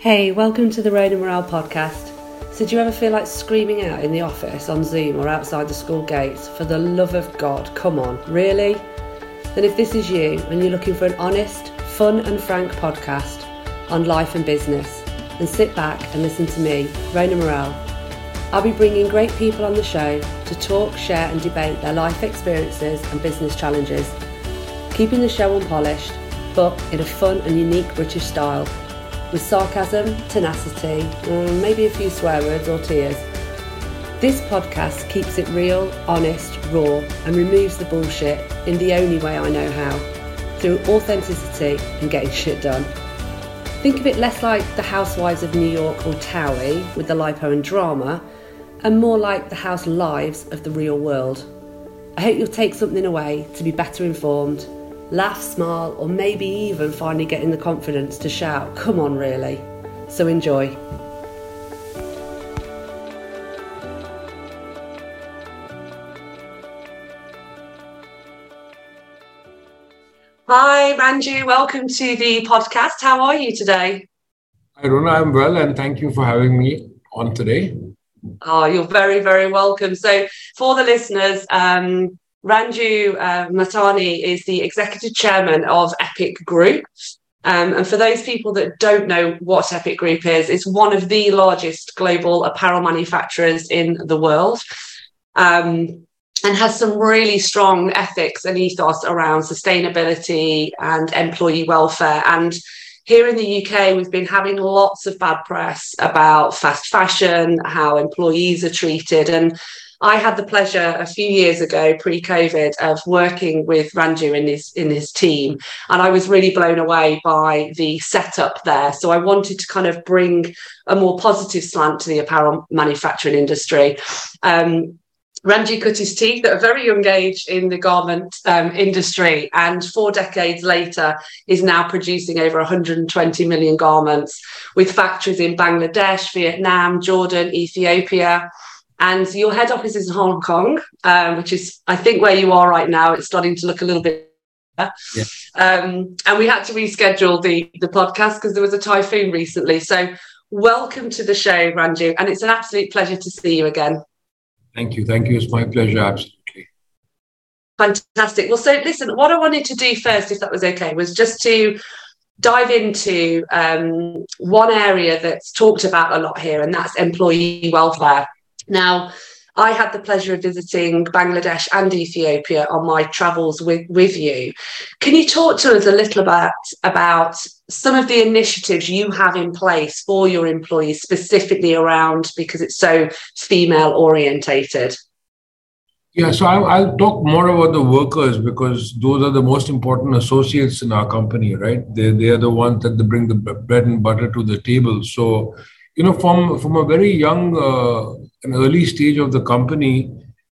Hey, welcome to the Rona Morale podcast. So, do you ever feel like screaming out in the office, on Zoom, or outside the school gates? For the love of God, come on, really? Then, if this is you and you're looking for an honest, fun, and frank podcast on life and business, then sit back and listen to me, Rona Morale. I'll be bringing great people on the show to talk, share, and debate their life experiences and business challenges, keeping the show unpolished, but in a fun and unique British style with sarcasm, tenacity, and maybe a few swear words or tears. This podcast keeps it real, honest, raw, and removes the bullshit in the only way I know how through authenticity and getting shit done. Think of it less like the Housewives of New York or Towie with the lipo and drama, and more like the house lives of the real world. I hope you'll take something away to be better informed laugh, smile, or maybe even finally getting the confidence to shout, Come on, really. So enjoy. Hi, Ranju. Welcome to the podcast. How are you today? Hi, Rona. I'm well, and thank you for having me on today. Oh, you're very, very welcome. So, for the listeners, um, Ranju uh, Mahtani is the executive chairman of Epic Group. Um, and for those people that don't know what Epic Group is, it's one of the largest global apparel manufacturers in the world um, and has some really strong ethics and ethos around sustainability and employee welfare. And here in the UK, we've been having lots of bad press about fast fashion, how employees are treated. And I had the pleasure a few years ago, pre-COVID, of working with Ranju in his in his team, and I was really blown away by the setup there. So I wanted to kind of bring a more positive slant to the apparel manufacturing industry. Um, Ranju cut his teeth at a very young age in the garment um, industry, and four decades later is now producing over 120 million garments with factories in Bangladesh, Vietnam, Jordan, Ethiopia. And your head office is in Hong Kong, um, which is, I think, where you are right now. It's starting to look a little bit. Yeah. Um, and we had to reschedule the the podcast because there was a typhoon recently. So, welcome to the show, Ranju, and it's an absolute pleasure to see you again. Thank you. Thank you. It's my pleasure. Absolutely. Fantastic. Well, so listen, what I wanted to do first, if that was okay, was just to dive into um, one area that's talked about a lot here, and that's employee welfare. Now, I had the pleasure of visiting Bangladesh and Ethiopia on my travels with, with you. Can you talk to us a little about, about some of the initiatives you have in place for your employees, specifically around because it's so female orientated? Yeah, so I'll, I'll, talk more about the workers because those are the most important associates in our company, right? They, they are the ones that bring the bread and butter to the table. So you know, from from a very young, uh, an early stage of the company,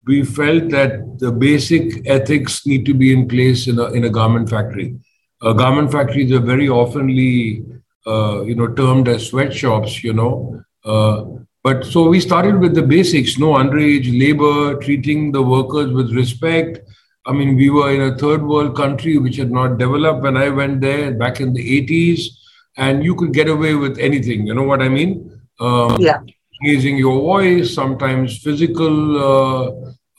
we felt that the basic ethics need to be in place in a in a garment factory. Uh, garment factories are very oftenly, uh, you know, termed as sweatshops. You know, uh, but so we started with the basics: no underage labor, treating the workers with respect. I mean, we were in a third world country which had not developed when I went there back in the 80s and you could get away with anything. You know what I mean? Um, yeah. Raising your voice, sometimes physical uh,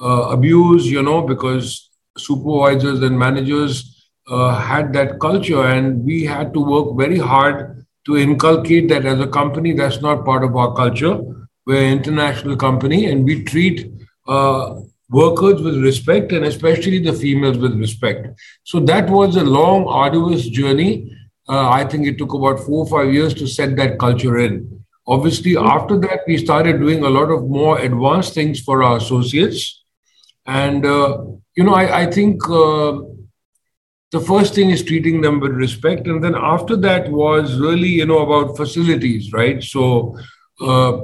uh, abuse, you know, because supervisors and managers uh, had that culture, and we had to work very hard to inculcate that as a company. That's not part of our culture. We're an international company, and we treat workers with respect, and especially the females with respect. So that was a long, arduous journey uh, I think it took about four or five years to set that culture in. Obviously, after that, we started doing a lot of more advanced things for our associates. And, uh, you know, I, I think uh, the first thing is treating them with respect. And then after that was really, you know, about facilities, right? So, uh,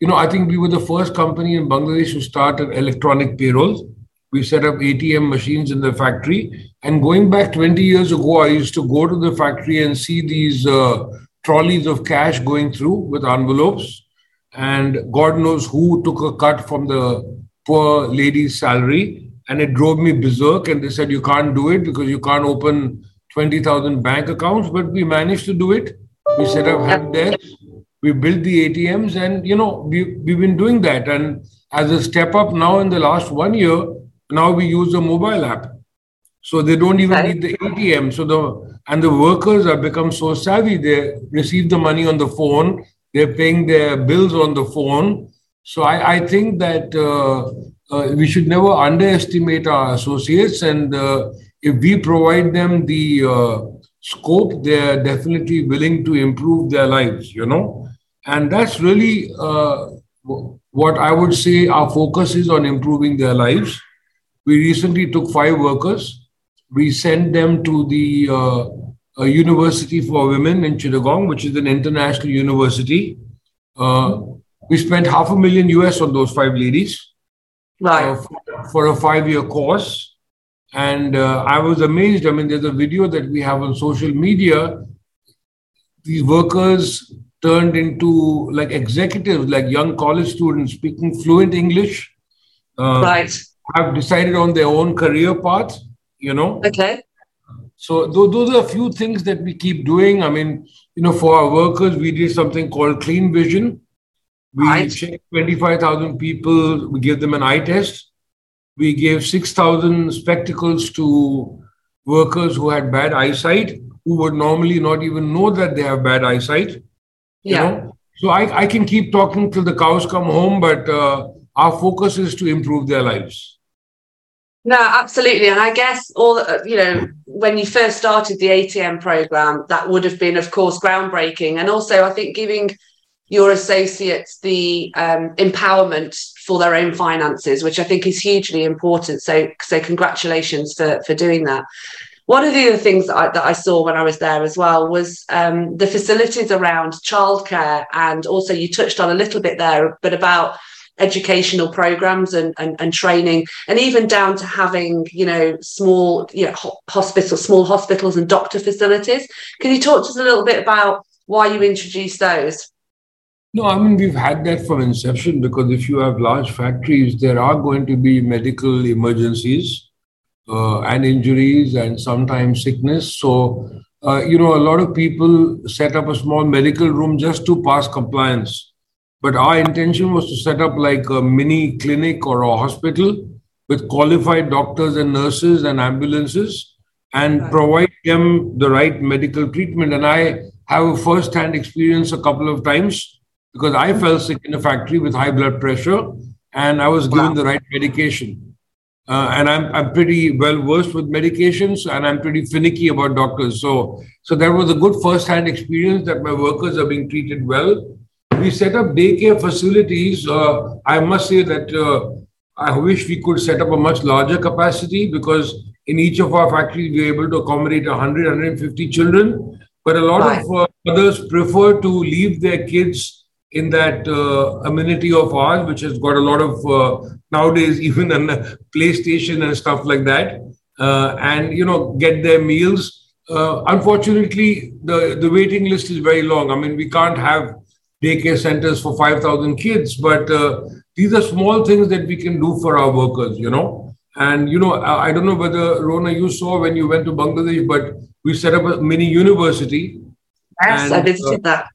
you know, I think we were the first company in Bangladesh to start an electronic payroll. We set up ATM machines in the factory. And going back 20 years ago, I used to go to the factory and see these uh, trolleys of cash going through with envelopes. And God knows who took a cut from the poor lady's salary. And it drove me berserk. And they said, You can't do it because you can't open 20,000 bank accounts. But we managed to do it. We set up help desks. We built the ATMs, and you know we we've been doing that. And as a step up now in the last one year, now we use a mobile app, so they don't even need the ATM. So the and the workers have become so savvy; they receive the money on the phone. They're paying their bills on the phone. So I, I think that uh, uh, we should never underestimate our associates, and uh, if we provide them the uh, scope, they're definitely willing to improve their lives. You know, and that's really uh, what I would say. Our focus is on improving their lives. We recently took five workers. We sent them to the uh, University for Women in Chittagong, which is an international university. Uh, we spent half a million US on those five ladies right. Uh, for, for, a five year course. And uh, I was amazed. I mean, there's a video that we have on social media. These workers turned into like executives, like young college students speaking fluent English. Uh, right. Have decided on their own career path, you know. Okay. So th- those are a few things that we keep doing. I mean, you know, for our workers, we did something called Clean Vision we right. checked 25,000 people. We gave them an eye test. We gave 6,000 spectacles to workers who had bad eyesight, who would normally not even know that they have bad eyesight. Yeah. know? So I, I can keep talking till the cows come home, but uh, our focus is to improve their lives. No, absolutely. And I guess all, uh, you know, when you first started the ATM program, that would have been, of course, groundbreaking. And also, I think giving your associates the um, empowerment for their own finances, which I think is hugely important. So, so congratulations for for doing that. One of the other things that I, that I saw when I was there as well was um, the facilities around childcare, and also you touched on a little bit there, but about educational programs and, and, and training and even down to having you know small you know hospital small hospitals and doctor facilities can you talk to us a little bit about why you introduced those no, I mean, we've had that from inception because if you have large factories, there are going to be medical emergencies uh, and injuries and sometimes sickness. So, uh, you know, a lot of people set up a small medical room just to pass compliance. But our intention was to set up like a mini clinic or a hospital with qualified doctors and nurses and ambulances and right. provide them the right medical treatment. And I have a first hand experience a couple of times because I fell sick in a factory with high blood pressure and I was given wow. the right medication. Uh, and I'm, I'm pretty well versed with medications and I'm pretty finicky about doctors. So, so that was a good first hand experience that my workers are being treated well. We set up daycare facilities. Uh, I must say that uh, I wish we could set up a much larger capacity because in each of our factories, we're able to accommodate 100, 150 children. But a lot right. of uh, others prefer to leave their kids in that uh, amenity of ours, which has got a lot of uh, nowadays even a PlayStation and stuff like that, uh, and you know get their meals. Uh, unfortunately, the the waiting list is very long. I mean, we can't have daycare centers for five thousand kids, but uh, these are small things that we can do for our workers. You know, and you know, I don't know whether Rona you saw when you went to Bangladesh, but we set up a mini university. Yes, and, I visited that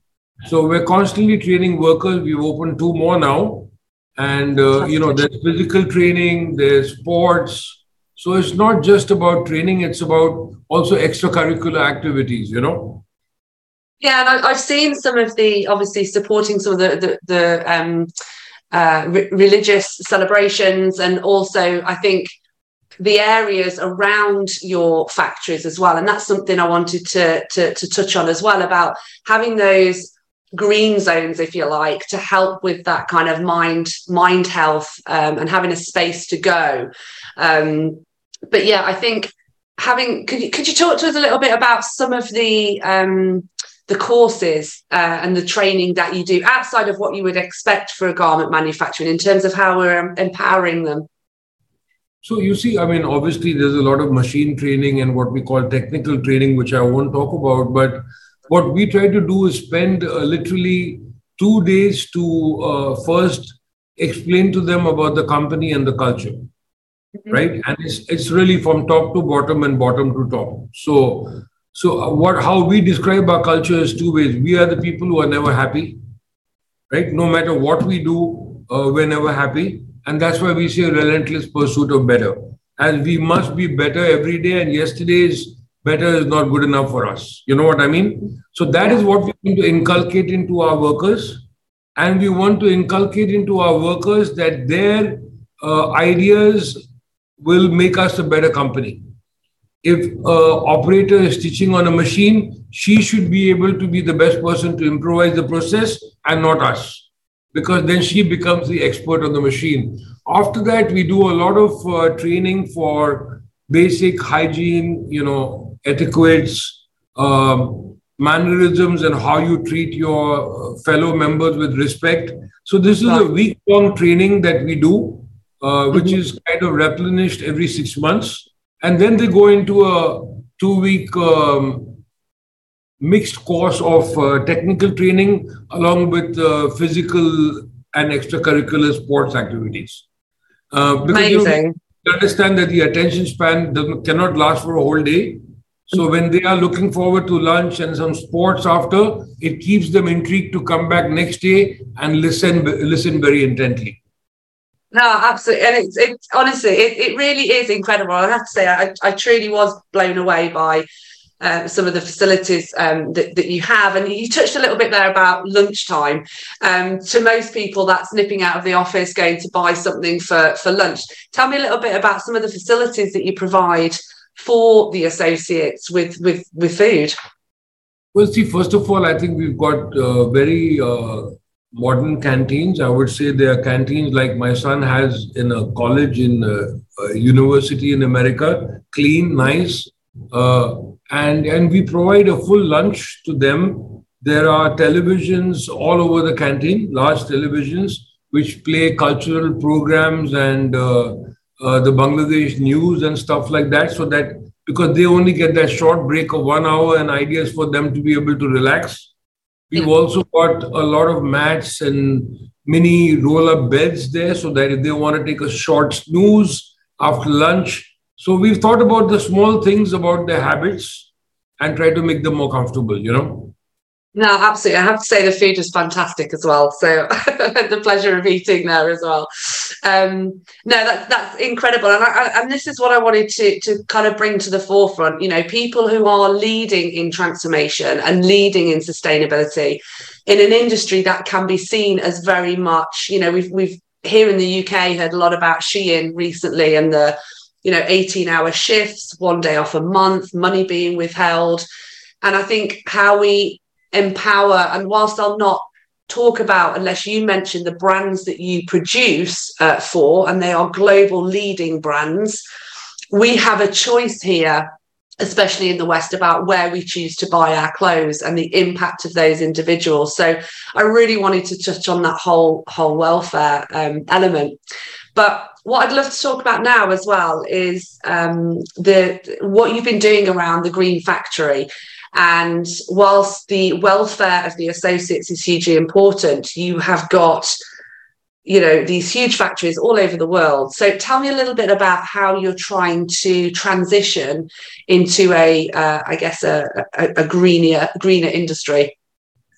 so we're constantly training workers. We've opened two more now, and uh, you know there's physical training, there's sports. So it's not just about training; it's about also extracurricular activities. You know. Yeah, and I've seen some of the obviously supporting some of the the, the um, uh, re- religious celebrations, and also I think the areas around your factories as well. And that's something I wanted to, to, to touch on as well about having those green zones if you like to help with that kind of mind mind health um, and having a space to go um, but yeah i think having could you, could you talk to us a little bit about some of the um, the courses uh, and the training that you do outside of what you would expect for a garment manufacturing in terms of how we're empowering them so you see, I mean, obviously there's a lot of machine training and what we call technical training, which I won't talk about. But what we try to do is spend uh, literally two days to uh, first explain to them about the company and the culture mm-hmm. right and it's, it's really from top to bottom and bottom to top so So, uh, what how we describe our culture is two ways. We are the people who are never happy, right? No matter what we do, uh, we're never happy, and that's why we say relentless pursuit of better. As we must be better every day, and yesterday's better is not good enough for us. You know what I mean? So that is what we want to inculcate into our workers, and we want to inculcate into our workers that their uh, ideas will make us a better company if an operator is teaching on a machine, she should be able to be the best person to improvise the process and not us, because then she becomes the expert on the machine. After that, we do a lot of uh, training for basic hygiene, you know, etiquettes, um, mannerisms, and how you treat your fellow members with respect. So this is a week-long training that we do, uh, which mm-hmm. is kind of replenished every six months and then they go into a two week um, mixed course of uh, technical training along with uh, physical and extracurricular sports activities. Uh, because Amazing. You understand that the attention span cannot last for a whole day. So when they are looking forward to lunch and some sports after, it keeps them intrigued to come back next day and listen listen very intently. No, absolutely, and it's it honestly, it, it really is incredible. I have to say, I, I truly was blown away by uh, some of the facilities um, that, that you have. And you touched a little bit there about lunchtime. Um, to most people, that's nipping out of the office, going to buy something for, for lunch. Tell me a little bit about some of the facilities that you provide for the associates with, with, with food. Well, see, first of all, I think we've got uh, very uh, modern canteens. I would say they are canteens like my son has in a college in a, a university in America, clean, nice, uh, and and we provide a full lunch to them. There are televisions all over the canteen, large televisions which play cultural programs and uh, uh, the Bangladesh news and stuff like that, so that because they only get that short break of one hour and ideas for them to be able to relax We've also got a lot of mats and mini roll up beds there so that if they want to take a short snooze after lunch. So we've thought about the small things about their habits and try to make them more comfortable, you know? No, absolutely. I have to say the food is fantastic as well. So the pleasure of eating there as well. Um, no, that's that's incredible, and I, and this is what I wanted to to kind of bring to the forefront. You know, people who are leading in transformation and leading in sustainability in an industry that can be seen as very much. You know, we've we've here in the UK heard a lot about Shein recently and the you know 18 hour shifts, one day off a month, money being withheld. And I think how we empower. And whilst I'll not talk about unless you mention the brands that you produce uh, for, and they are global leading brands, we have a choice here. Especially in the West, about where we choose to buy our clothes and the impact of those individuals. So, I really wanted to touch on that whole whole welfare um, element. But what I'd love to talk about now as well is um, the what you've been doing around the Green Factory and whilst the welfare of the associates is hugely important, you have got you know these huge factories all over the world. So tell me a little bit about how you're trying to transition into a, uh, I guess a, a, a, greener greener industry.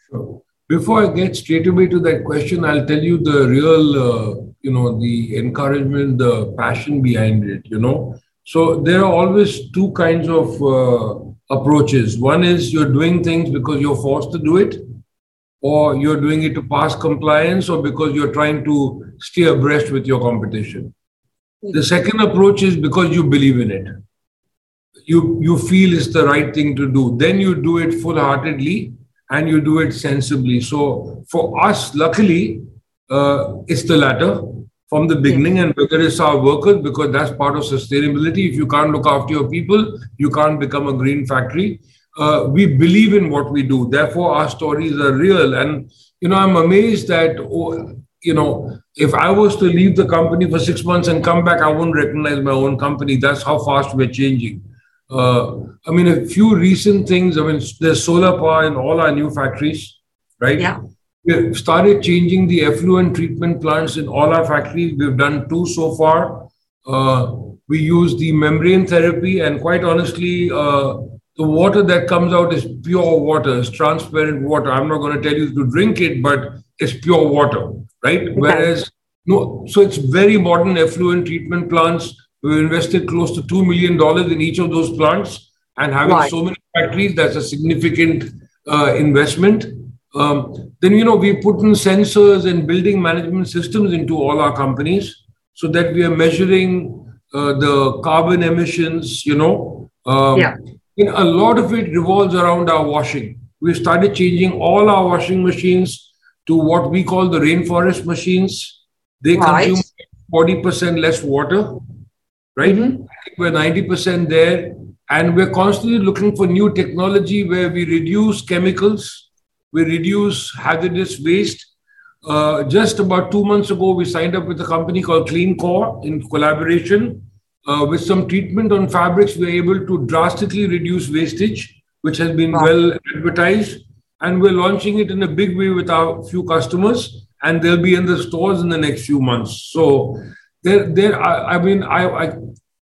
Sure. before i get straight away to that question i'll tell you the real uh, you know the encouragement the passion behind it you know. So there are always two kinds of uh, approaches. One is you're doing things because you're forced to do it, or you're doing it to pass compliance, or because you're trying to stay abreast with your competition. The second approach is because you believe in it. You, you feel it's the right thing to do. Then you do it full heartedly and you do it sensibly. So for us, luckily, uh, it's the latter from the beginning and whether it's our workers because that's part of sustainability. If you can't look after your people you can't become a green factory. Uh, we believe in what we do. Therefore our stories are real. And you know i'm amazed that oh, you know if i was to leave the company for six months and come back i wouldn't recognize my own company. That's how fast we're changing. Uh, i mean a few recent things i mean there's solar power in all our new factories right? Yeah We've started changing the effluent treatment plants in all our factories. We've done two so far. Uh, we use the membrane therapy, and quite honestly, uh, the water that comes out is pure water, it's transparent water. I'm not going to tell you to drink it, but it's pure water, right? Okay. Whereas, no, so it's very modern effluent treatment plants. We've invested close to $2 million in each of those plants. And having right. so many factories, that's a significant uh, investment. Um, then, you know, we put in sensors and building management systems into all our companies so that we are measuring uh, the carbon emissions, you know. Um, yeah. In a lot of it revolves around our washing. We started changing all our washing machines to what we call the rainforest machines. They right. consume 40% less water, right? Mm-hmm. we're 90% there. And we're constantly looking for new technology where we reduce chemicals, we reduce hazardous waste. Uh, just about two months ago, we signed up with a company called Clean Core in collaboration. Uh, with some treatment on fabrics, we're able to drastically reduce wastage, which has been wow. well advertised. And we're launching it in a big way with our few customers, and they'll be in the stores in the next few months. So, there, there. I, I mean, I, I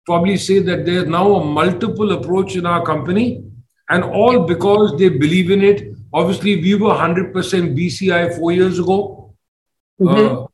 probably say that there's now a multiple approach in our company, and all because they believe in it Obviously, we were 100% BCI four years ago. Mm-hmm. Uh,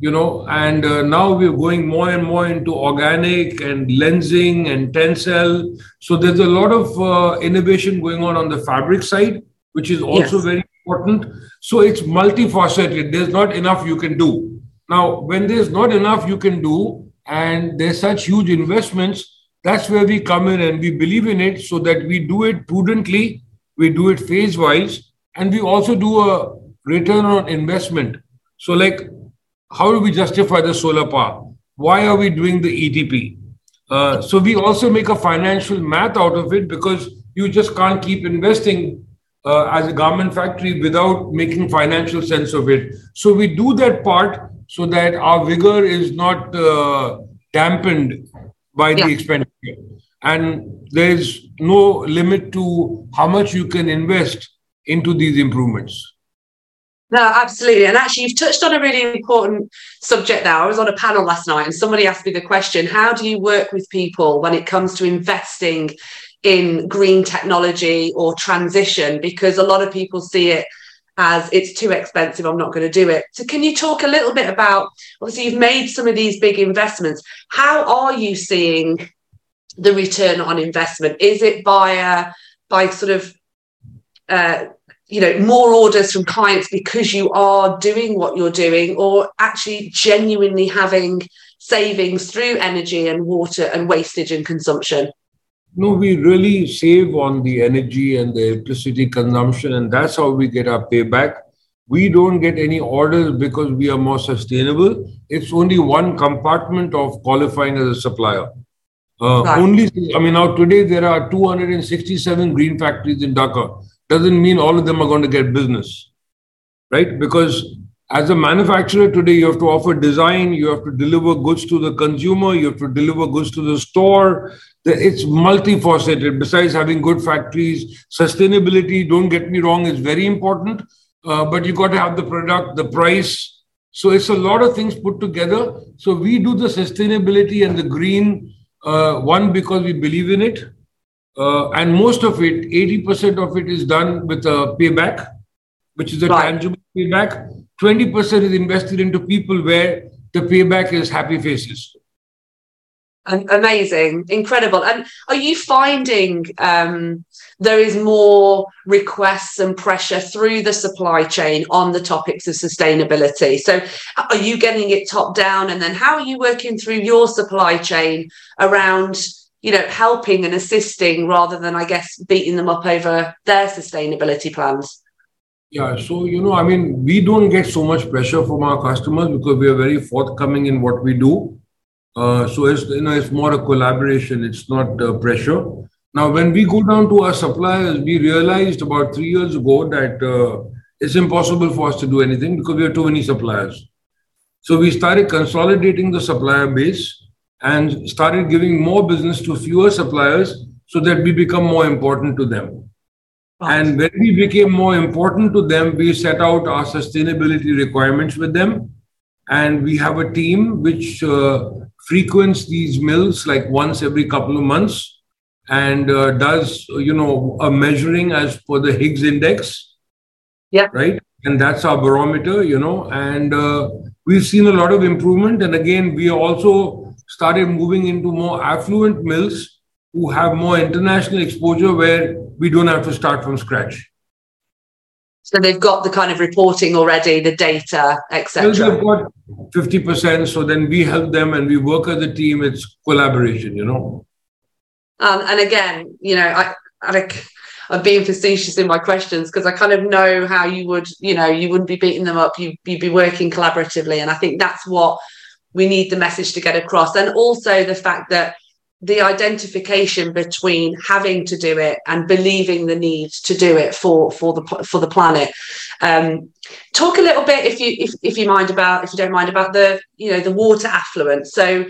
you know, and uh, now we're going more and more into organic and Lenzing and tencel. So there's a lot of uh, innovation going on on the fabric side, which is also yes. very important. So it's multifaceted. There's not enough you can do. Now, when there's not enough you can do, and there's such huge investments, that's where we come in and we believe in it so that we do it prudently we do it phase wise, and we also do a return on investment. So, like, how do we justify the solar power? Why are we doing the ETP? Uh, so, we also make a financial math out of it because you just can't keep investing uh, as a garment factory without making financial sense of it. So, we do that part so that our vigor is not uh, dampened by yeah. the expenditure and there's no limit to how much you can invest into these improvements. No, absolutely. And actually, you've touched on a really important subject there. I was on a panel last night and somebody asked me the question How do you work with people when it comes to investing in green technology or transition? Because a lot of people see it as it's too expensive, I'm not going to do it. So, can you talk a little bit about obviously, you've made some of these big investments. How are you seeing the return on investment? Is it by by sort of uh, you know more orders from clients because you are doing what you're doing, or actually genuinely having savings through energy and water and wastage and consumption? No, we really save on the energy and the electricity consumption, and that's how we get our payback. We don't get any orders because we are more sustainable. It's only one compartment of qualifying as a supplier. Uh. Only, I mean, now today there are 267 green factories in Dhaka. Doesn't mean all of them are going to get business, right? Because as a manufacturer today, you have to offer design, you have to deliver goods to the consumer, you have to deliver goods to the store. It's multifaceted. Besides having good factories, sustainability, don't get me wrong, is very important. Uh, but you got to have the product, the price. So it's a lot of things put together. So we do the sustainability and the green uh, one, because we believe in it. Uh, and most of it, 80% of it is done with a payback, which is a right. tangible payback. 20% is invested into people where the payback is happy faces. Amazing, incredible. And are you finding um, there is more requests and pressure through the supply chain on the topics of sustainability? So, are you getting it top down? And then, how are you working through your supply chain around, you know, helping and assisting rather than, I guess, beating them up over their sustainability plans? Yeah, so you know, I mean, we don't get so much pressure from our customers because we are very forthcoming in what we do uh, so it's you know it's more a collaboration. It's not uh, pressure. Now, when we go down to our suppliers, we realized about three years ago that uh, it's impossible for us to do anything because we have too many suppliers. So we started consolidating the supplier base and started giving more business to fewer suppliers so that we become more important to them. And when we became more important to them, we set out our sustainability requirements with them. And we have a team which uh, frequents these mills like once every couple of months and uh, does you know a measuring as per the Higgs index. Yeah. Right. And that's our barometer, you know, and uh, we've seen a lot of improvement. And again, we also started moving into more affluent mills who have more international exposure where we don't have to start from scratch. So they've got the kind of reporting already, the data, etc. Well, they've got 50%. So then we help them and we work as a team. It's collaboration, you know. Um, and again, you know, I, I I'm being facetious in my questions because I kind of know how you would, you know, you wouldn't be beating them up. You, you'd be working collaboratively. And I think that's what we need the message to get across. And also the fact that the identification between having to do it and believing the need to do it for for the for the planet. Um, talk a little bit, if you if, if you mind about if you don't mind about the you know the water effluent. So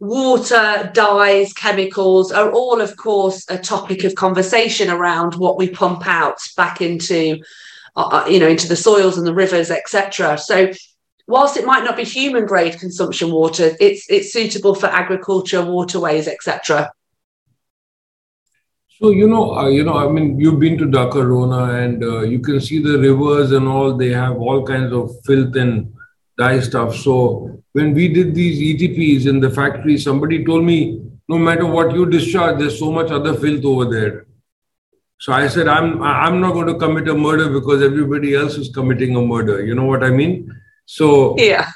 water, dyes, chemicals are all, of course, a topic of conversation around what we pump out back into, uh, uh you know, into the soils and the rivers, etc. So, whilst it might not be human grade consumption water, it's it's suitable for agriculture, waterways, etc. So you know, uh, you know, I mean, you've been to Dhaka, Rona, and uh, you can see the rivers and all. They have all kinds of filth and dye stuff. So when we did these ETPs in the factory, somebody told me, no matter what you discharge, there's so much other filth over there. So I said, I'm I'm not going to commit a murder because everybody else is committing a murder. You know what I mean? So yeah.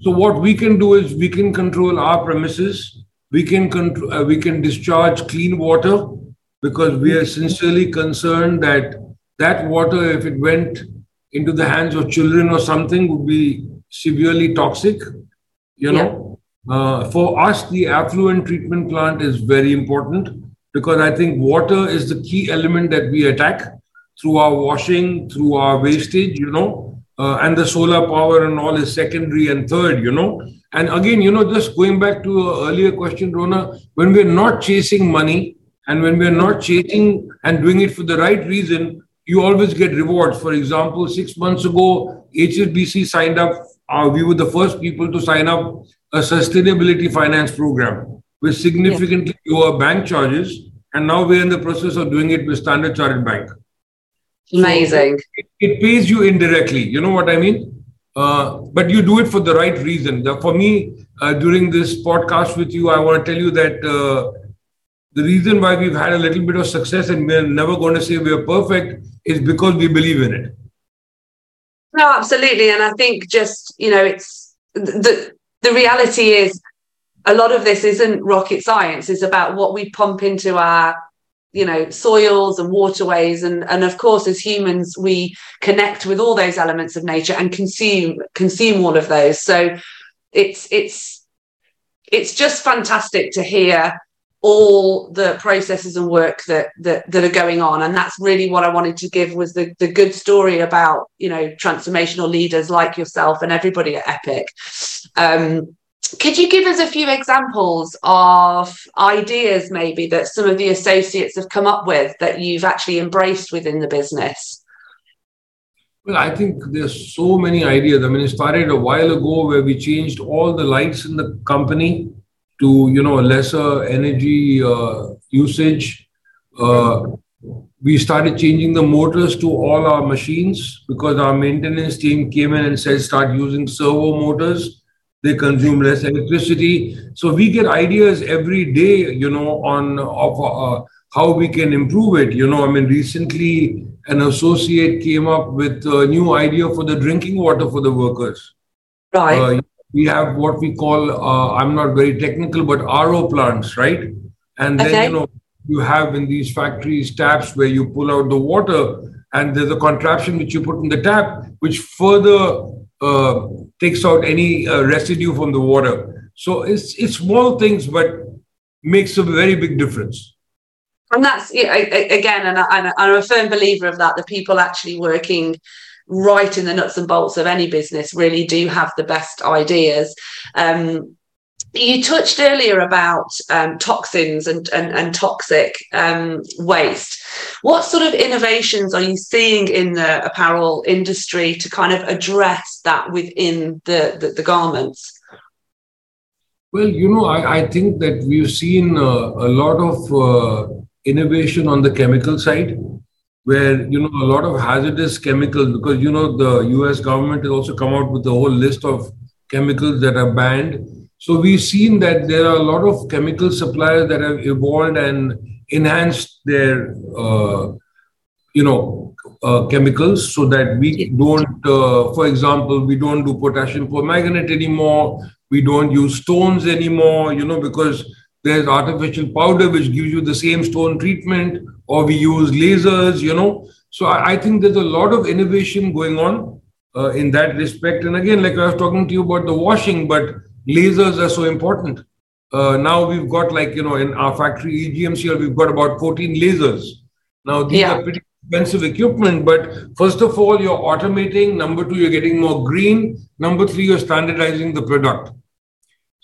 So what we can do is we can control our premises. We can control. Uh, we can discharge clean water because we are sincerely concerned that that water, if it went into the hands of children or something, would be severely toxic you know. Yeah. uh, for us the effluent treatment plant is very important because i think water is the key element that we attack through our washing through our wastage you know. Uh, and the solar power and all is secondary and third you know. And again you know just going back to an earlier question rona when we're not chasing money and when we're not chasing and doing it for the right reason you always get rewards. For example six months ago hsbc signed up uh, we were the first people to sign up a sustainability finance program with significantly yeah. lower bank charges. And now we're in the process of doing it with Standard Chartered Bank. Amazing. So it, it, pays you indirectly. You know what I mean? Uh, but you do it for the right reason. For me, uh, during this podcast with you, I want to tell you that uh, the reason why we've had a little bit of success and we're never going to say we're perfect is because we believe in it. No, absolutely. And I think just, you know, it's the the reality is a lot of this isn't rocket science, it's about what we pump into our you know soils and waterways and and of course as humans we connect with all those elements of nature and consume consume all of those so it's it's it's just fantastic to hear all the processes and work that, that that are going on. And that's really what i wanted to give was the, the good story about you know transformational leaders like yourself and everybody at epic. Um, could you give us a few examples of ideas maybe that some of the associates have come up with that you've actually embraced within the business? Well, I think there's so many ideas. I mean, it started a while ago where we changed all the lights in the company to you know lesser energy uh, usage. Uh, we started changing the motors to all our machines because our maintenance team came in and said start using servo motors. They consume less electricity. So we get ideas every day, you know, on of uh, how we can improve it. You know, I mean, recently an associate came up with a new idea for the drinking water for the workers. Right. We have what we call uh, i'm not very technical but ro plants right? And then okay. you know you have in these factories taps where you pull out the water and there's a contraption which you put in the tap which further uh, takes out any uh, residue from the water. So it's it's small things but makes a very big difference. And that's again and, I, and i'm a firm believer of that the people actually working right in the nuts and bolts of any business really do have the best ideas. Um, you touched earlier about um, toxins and, and, and toxic um, waste. What sort of innovations are you seeing in the apparel industry to kind of address that within the, the, the garments? Well, you know, I, I think that we've seen uh, a lot of uh, innovation on the chemical side, where you know a lot of hazardous chemicals, because you know the U.S. government has also come out with a whole list of chemicals that are banned. So we've seen that there are a lot of chemical suppliers that have evolved and enhanced their, uh, you know, uh, chemicals so that we don't, uh, for example, we don't do potassium permanganate anymore. We don't use stones anymore, you know, because there's artificial powder which gives you the same stone treatment, or we use lasers, you know. So I, I think there's a lot of innovation going on uh, in that respect. And again, like I was talking to you about the washing, but lasers are so important. Uh, now we've got like, you know, in our factory EGMC here, we've got about 14 lasers. Now these yeah. are pretty expensive equipment, but first of all, you're automating. Number two, you're getting more green. Number three, you're standardizing the product.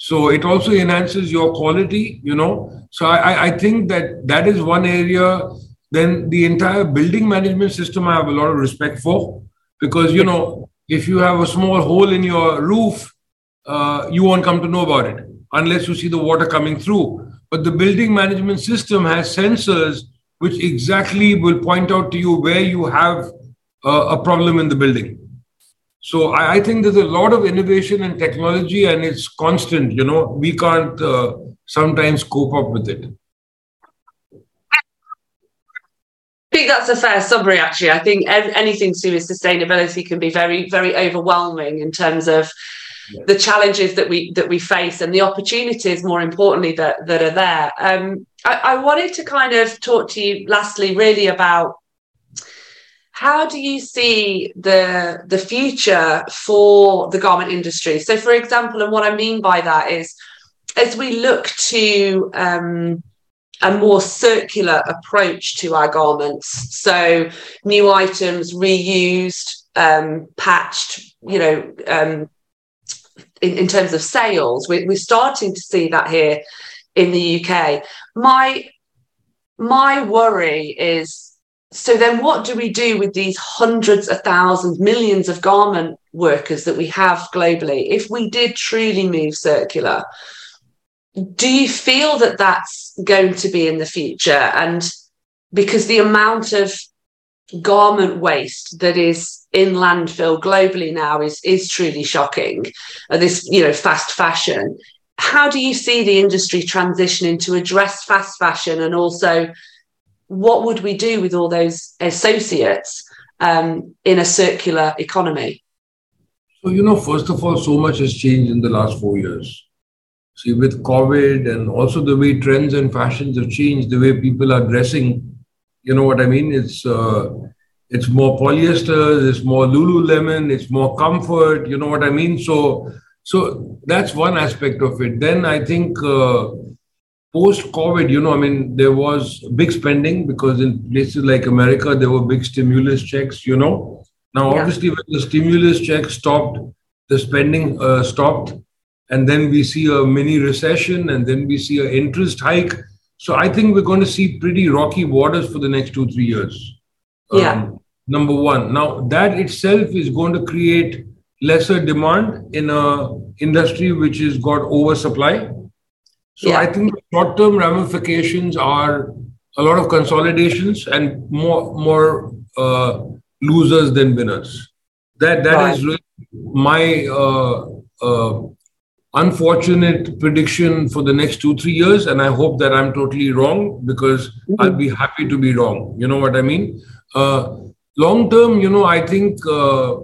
So it also enhances your quality, you know. So I, I think that that is one area. Then the entire building management system, I have a lot of respect for because, you know, if you have a small hole in your roof, uh, you won't come to know about it unless you see the water coming through. But the building management system has sensors which exactly will point out to you where you have uh, a problem in the building. So I, I, think there's a lot of innovation and technology, and it's constant. You know, we can't uh, sometimes cope up with it. I think that's a fair summary, actually. I think anything to do with sustainability can be very, very overwhelming in terms of yeah. the challenges that we that we face and the opportunities, more importantly, that that are there. Um, I, I wanted to kind of talk to you, lastly, really about how do you see the the future for the garment industry? So, for example, and what I mean by that is, as we look to um, a more circular approach to our garments, so new items reused, um, patched, you know, um, in, in terms of sales. We're, we're starting to see that here in the UK. My my worry is so then what do we do with these hundreds of thousands, millions of garment workers that we have globally? If we did truly move circular, do you feel that that's going to be in the future? And because the amount of garment waste that is in landfill globally now is is truly shocking. Uh, this you know fast fashion. How do you see the industry transitioning to address fast fashion and also what would we do with all those associates um, in a circular economy? So, you know, first of all, so much has changed in the last four years. See, with COVID and also the way trends and fashions have changed, the way people are dressing, you know what I mean? It's uh, it's more polyester, it's more Lululemon, it's more comfort. You know what I mean? So so that's one aspect of it. Then I think uh, post COVID, you know, I mean, there was big spending because in places like America there were big stimulus checks. You know, now yeah. obviously when the stimulus check stopped, the spending uh, stopped, and then we see a mini recession, and then we see an interest hike so I think we're going to see pretty rocky waters for the next two, three years. Yeah. Um, number one. Now that itself is going to create lesser demand in a industry which has got oversupply. So yeah. I think the short-term ramifications are a lot of consolidations and more more uh, losers than winners. That that right. is really my uh, uh, unfortunate prediction for the next two three years and i hope that i'm totally wrong because mm-hmm. i'll be happy to be wrong you know what i mean uh, long term you know i think uh,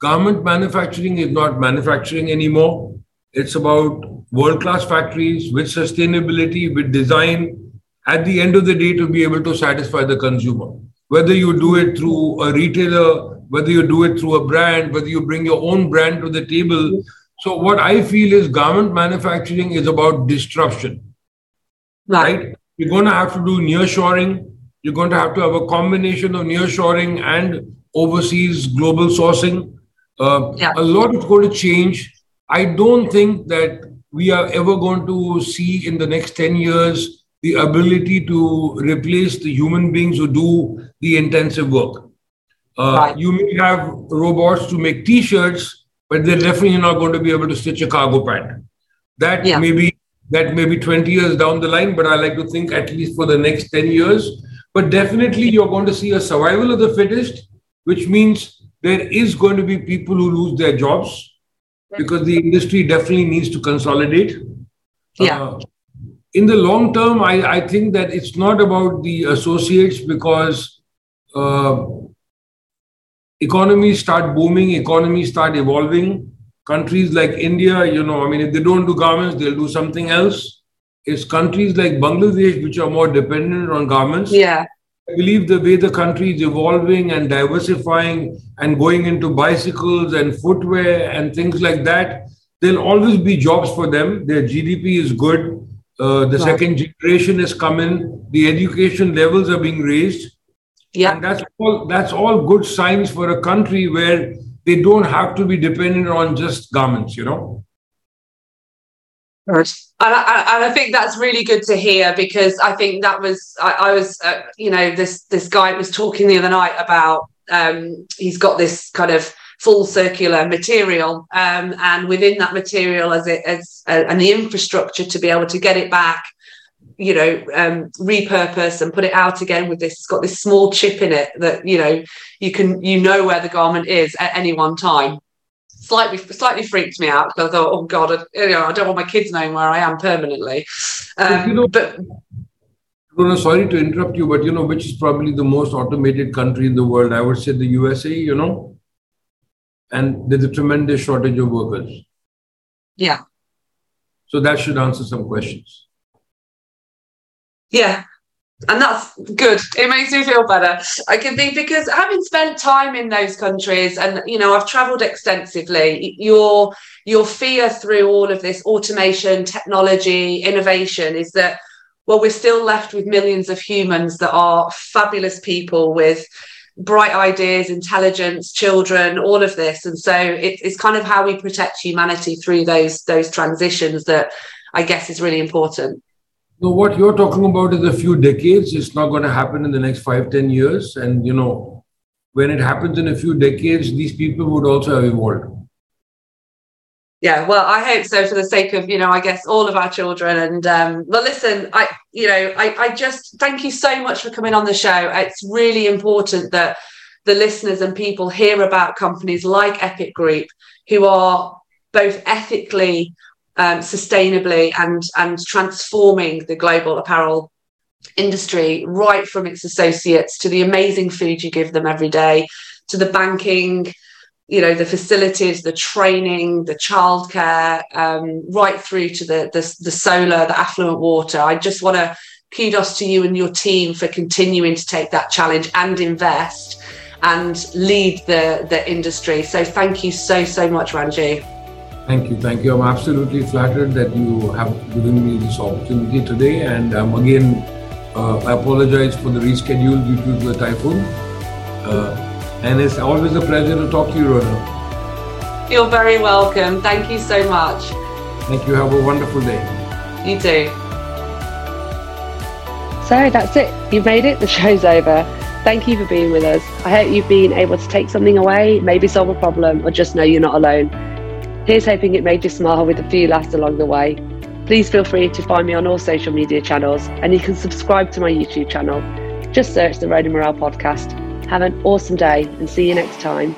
garment manufacturing is not manufacturing anymore it's about world class factories with sustainability with design at the end of the day to be able to satisfy the consumer whether you do it through a retailer whether you do it through a brand whether you bring your own brand to the table so what I feel is garment manufacturing is about disruption. Right. right? You're going to have to do nearshoring. You're going to have to have a combination of nearshoring and overseas global sourcing. Uh, yeah. A lot is going to change. I don't think that we are ever going to see in the next 10 years the ability to replace the human beings who do the intensive work. Uh, right. You may have robots to make t shirts, but they're definitely not going to be able to stitch a cargo pant. That yeah. maybe that may be 20 years down the line, but I like to think at least for the next 10 years. But definitely, you're going to see a survival of the fittest, which means there is going to be people who lose their jobs because the industry definitely needs to consolidate. Yeah. Uh, in the long term, I, I think that it's not about the associates because uh, economies start booming, economies start evolving. Countries like India, you know, I mean, if they don't do garments, they'll do something else. It's countries like Bangladesh which are more dependent on garments. Yeah. I believe the way the country is evolving and diversifying and going into bicycles and footwear and things like that, there'll always be jobs for them. Their GDP is good. Uh, the second generation is coming. The education levels are being raised. Yeah, and that's all. That's all good signs for a country where they don't have to be dependent on just garments. You know. And I, and I, think that's really good to hear because I think that was I, I was uh, you know this this guy was talking the other night about um, he's got this kind of full circular material um, and within that material as it as uh, and the infrastructure to be able to get it back you know um, repurpose and put it out again with this it's got this small chip in it that you know you can you know where the garment is at any one time slightly slightly freaked me out because I thought, oh god, I, you know, I don't want my kids knowing where I am permanently. Um, you know, but no, sorry to interrupt you, but you know, which is probably the most automated country in the world? I would say the USA. You know, and there's a tremendous shortage of workers. Yeah. So that should answer some questions. Yeah, and that's good. It makes me feel better. I can think because having spent time in those countries and you know i've traveled extensively your your fear through all of this automation technology innovation is that well we're still left with millions of humans that are fabulous people with bright ideas intelligence children all of this. And so it, it's kind of how we protect humanity through those those transitions that i guess is really important no, what you're talking about is a few decades. It's not going to happen in the next five, ten years. And you know, when it happens in a few decades, these people would also have evolved. Yeah, well, I hope so for the sake of, you know, I guess all of our children. And um, well, listen, I, you know, I, I just thank you so much for coming on the show. It's really important that the listeners and people hear about companies like Epic Group who are both ethically um, sustainably and and transforming the global apparel industry right from its associates to the amazing food you give them every day to the banking you know the facilities the training the childcare um, right through to the, the the solar the effluent water. I just want to kudos to you and your team for continuing to take that challenge and invest and lead the the industry. So thank you so so much ranju Thank you, thank you. I'm absolutely flattered that you have given me this opportunity today. And um, again, uh, I apologize for the reschedule due to the typhoon. Uh, and it's always a pleasure to talk to you, Rona. You're very welcome. Thank you so much. Thank you. Have a wonderful day. You too. So that's it. You've made it. The show's over. Thank you for being with us. I hope you've been able to take something away, maybe solve a problem, or just know you're not alone. Here's hoping it made you smile with a few laughs along the way. Please feel free to find me on all social media channels and you can subscribe to my YouTube channel. Just search the Rona Morale podcast. Have an awesome day and see you next time.